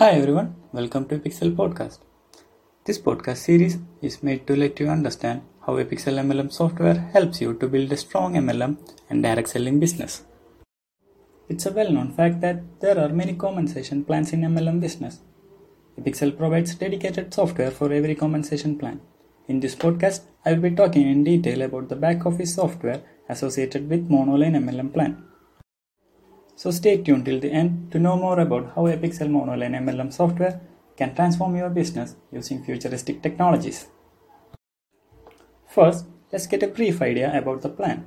Hi everyone, welcome to Epixel Podcast. This podcast series is made to let you understand how Epixel MLM software helps you to build a strong MLM and direct selling business. It's a well known fact that there are many compensation plans in MLM business. Epixel provides dedicated software for every compensation plan. In this podcast, I will be talking in detail about the back office software associated with Monoline MLM plan. So stay tuned till the end to know more about how Epixel Monoline MLM software can transform your business using futuristic technologies. First, let's get a brief idea about the plan.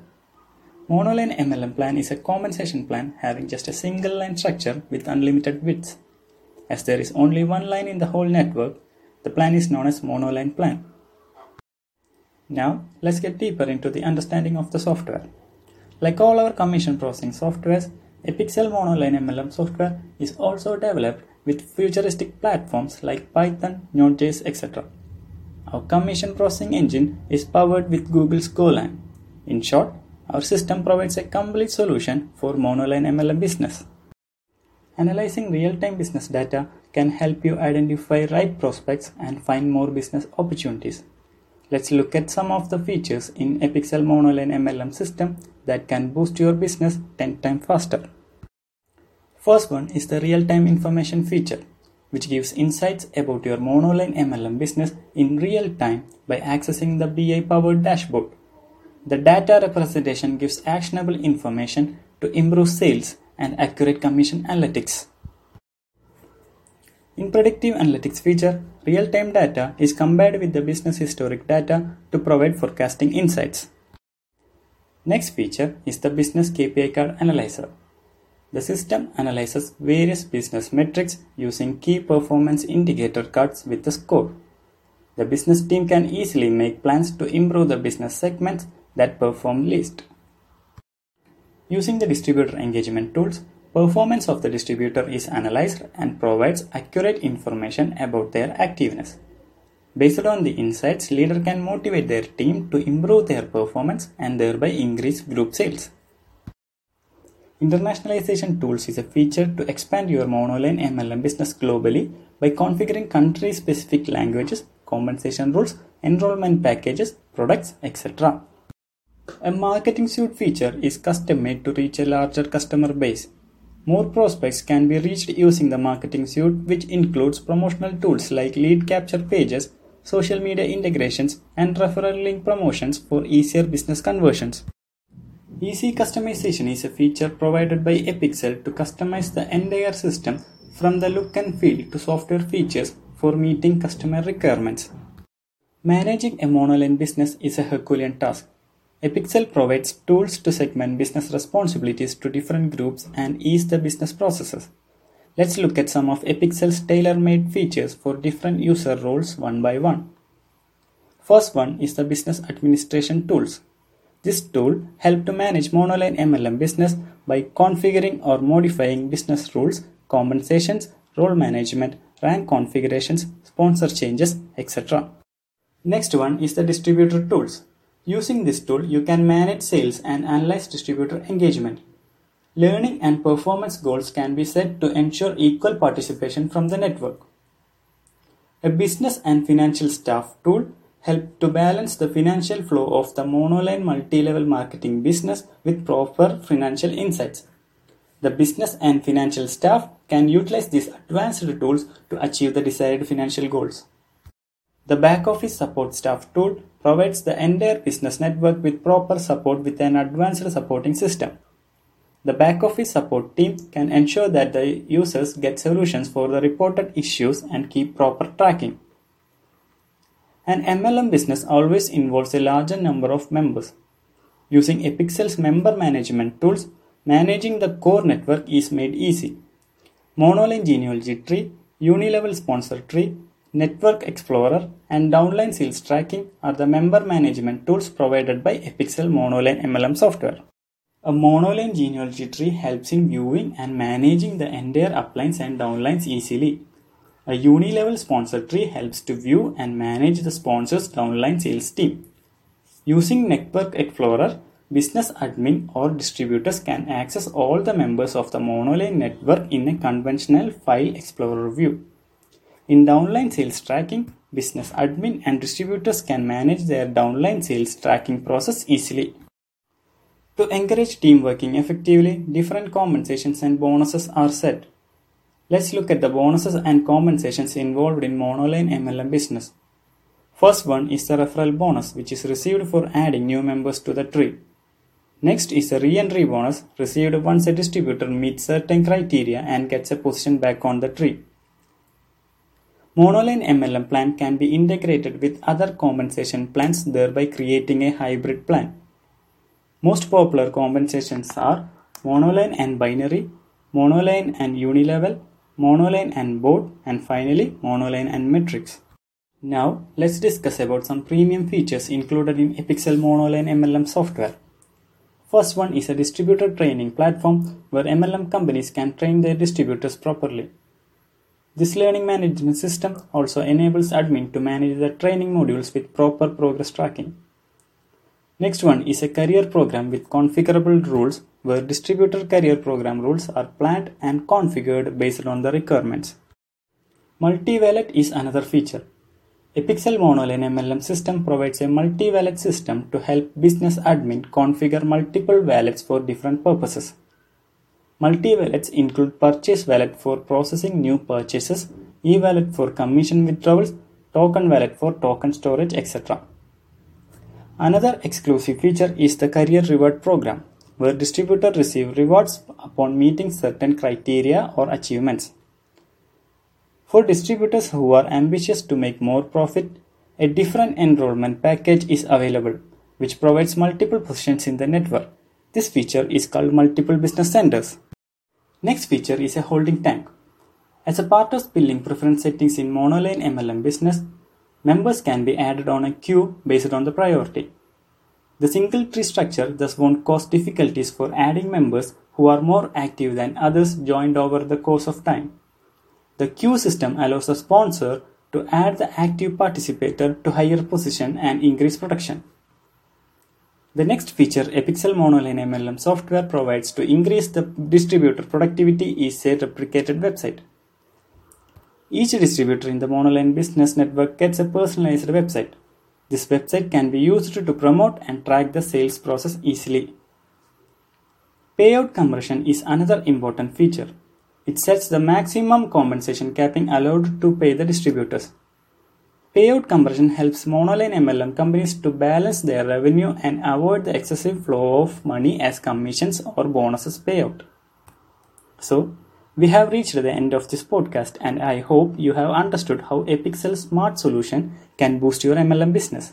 Monoline MLM plan is a compensation plan having just a single line structure with unlimited widths. As there is only one line in the whole network, the plan is known as monoline plan. Now, let's get deeper into the understanding of the software. Like all our commission processing softwares, Epixel Monoline MLM software is also developed with futuristic platforms like Python, Node.js, etc. Our commission processing engine is powered with Google's Golang. In short, our system provides a complete solution for monoline MLM business. Analyzing real-time business data can help you identify right prospects and find more business opportunities. Let's look at some of the features in Epixel Monoline MLM system that can boost your business 10 times faster. First one is the real-time information feature, which gives insights about your Monoline MLM business in real time by accessing the BI-powered dashboard. The data representation gives actionable information to improve sales and accurate commission analytics. In predictive analytics feature, real-time data is combined with the business historic data to provide forecasting insights. Next feature is the business KPI card analyzer. The system analyzes various business metrics using key performance indicator cards with a score. The business team can easily make plans to improve the business segments that perform least. Using the distributor engagement tools, Performance of the distributor is analyzed and provides accurate information about their activeness. Based on the insights, leader can motivate their team to improve their performance and thereby increase group sales. Internationalization tools is a feature to expand your monoline MLM business globally by configuring country specific languages, compensation rules, enrollment packages, products, etc. A marketing suite feature is custom made to reach a larger customer base. More prospects can be reached using the marketing suite, which includes promotional tools like lead capture pages, social media integrations, and referral link promotions for easier business conversions. Easy customization is a feature provided by Epixel to customize the entire system from the look and feel to software features for meeting customer requirements. Managing a monoline business is a Herculean task. Epixel provides tools to segment business responsibilities to different groups and ease the business processes. Let's look at some of Epixel's tailor-made features for different user roles one by one. First one is the business administration tools. This tool helps to manage monoline MLM business by configuring or modifying business rules, compensations, role management, rank configurations, sponsor changes, etc. Next one is the distributor tools. Using this tool, you can manage sales and analyze distributor engagement. Learning and performance goals can be set to ensure equal participation from the network. A business and financial staff tool help to balance the financial flow of the monoline multi-level marketing business with proper financial insights. The business and financial staff can utilize these advanced tools to achieve the desired financial goals. The back office support staff tool provides the entire business network with proper support with an advanced supporting system. The back office support team can ensure that the users get solutions for the reported issues and keep proper tracking. An MLM business always involves a larger number of members. Using Epixel's member management tools, managing the core network is made easy. Monoline genealogy tree, unilevel sponsor tree, Network Explorer and Downline Sales Tracking are the member management tools provided by Epixel Monoline MLM software. A monoline genealogy tree helps in viewing and managing the entire uplines and downlines easily. A unilevel sponsor tree helps to view and manage the sponsor's downline sales team. Using Network Explorer, business admin or distributors can access all the members of the monoline network in a conventional file explorer view. In downline sales tracking, business admin and distributors can manage their downline sales tracking process easily. To encourage team working effectively, different compensations and bonuses are set. Let's look at the bonuses and compensations involved in monoline MLM business. First one is the referral bonus, which is received for adding new members to the tree. Next is a re-entry bonus received once a distributor meets certain criteria and gets a position back on the tree. Monoline MLM plan can be integrated with other compensation plans thereby creating a hybrid plan. Most popular compensations are monoline and binary, monoline and unilevel, monoline and board, and finally monoline and matrix. Now let's discuss about some premium features included in Epixel Monoline MLM software. First one is a distributor training platform where MLM companies can train their distributors properly. This learning management system also enables admin to manage the training modules with proper progress tracking. Next one is a career program with configurable rules where distributor career program rules are planned and configured based on the requirements. Multi-wallet is another feature. Epixel Monoline MLM system provides a multi-wallet system to help business admin configure multiple wallets for different purposes. Multi-wallets include purchase wallet for processing new purchases, e-wallet for commission withdrawals, token wallet for token storage, etc. Another exclusive feature is the career reward program, where distributors receive rewards upon meeting certain criteria or achievements. For distributors who are ambitious to make more profit, a different enrollment package is available, which provides multiple positions in the network. This feature is called multiple business centers. Next feature is a holding tank. As a part of billing preference settings in monoline MLM business, members can be added on a queue based on the priority. The single tree structure thus won't cause difficulties for adding members who are more active than others joined over the course of time. The queue system allows a sponsor to add the active participator to higher position and increase production. The next feature Epixel Monoline MLM software provides to increase the distributor productivity is a replicated website. Each distributor in the Monoline business network gets a personalized website. This website can be used to promote and track the sales process easily. Payout conversion is another important feature. It sets the maximum compensation capping allowed to pay the distributors. Payout conversion helps monoline MLM companies to balance their revenue and avoid the excessive flow of money as commissions or bonuses payout. So, we have reached the end of this podcast and I hope you have understood how Epixel Smart Solution can boost your MLM business.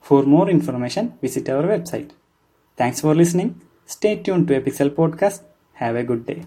For more information, visit our website. Thanks for listening. Stay tuned to Epixel Podcast. Have a good day.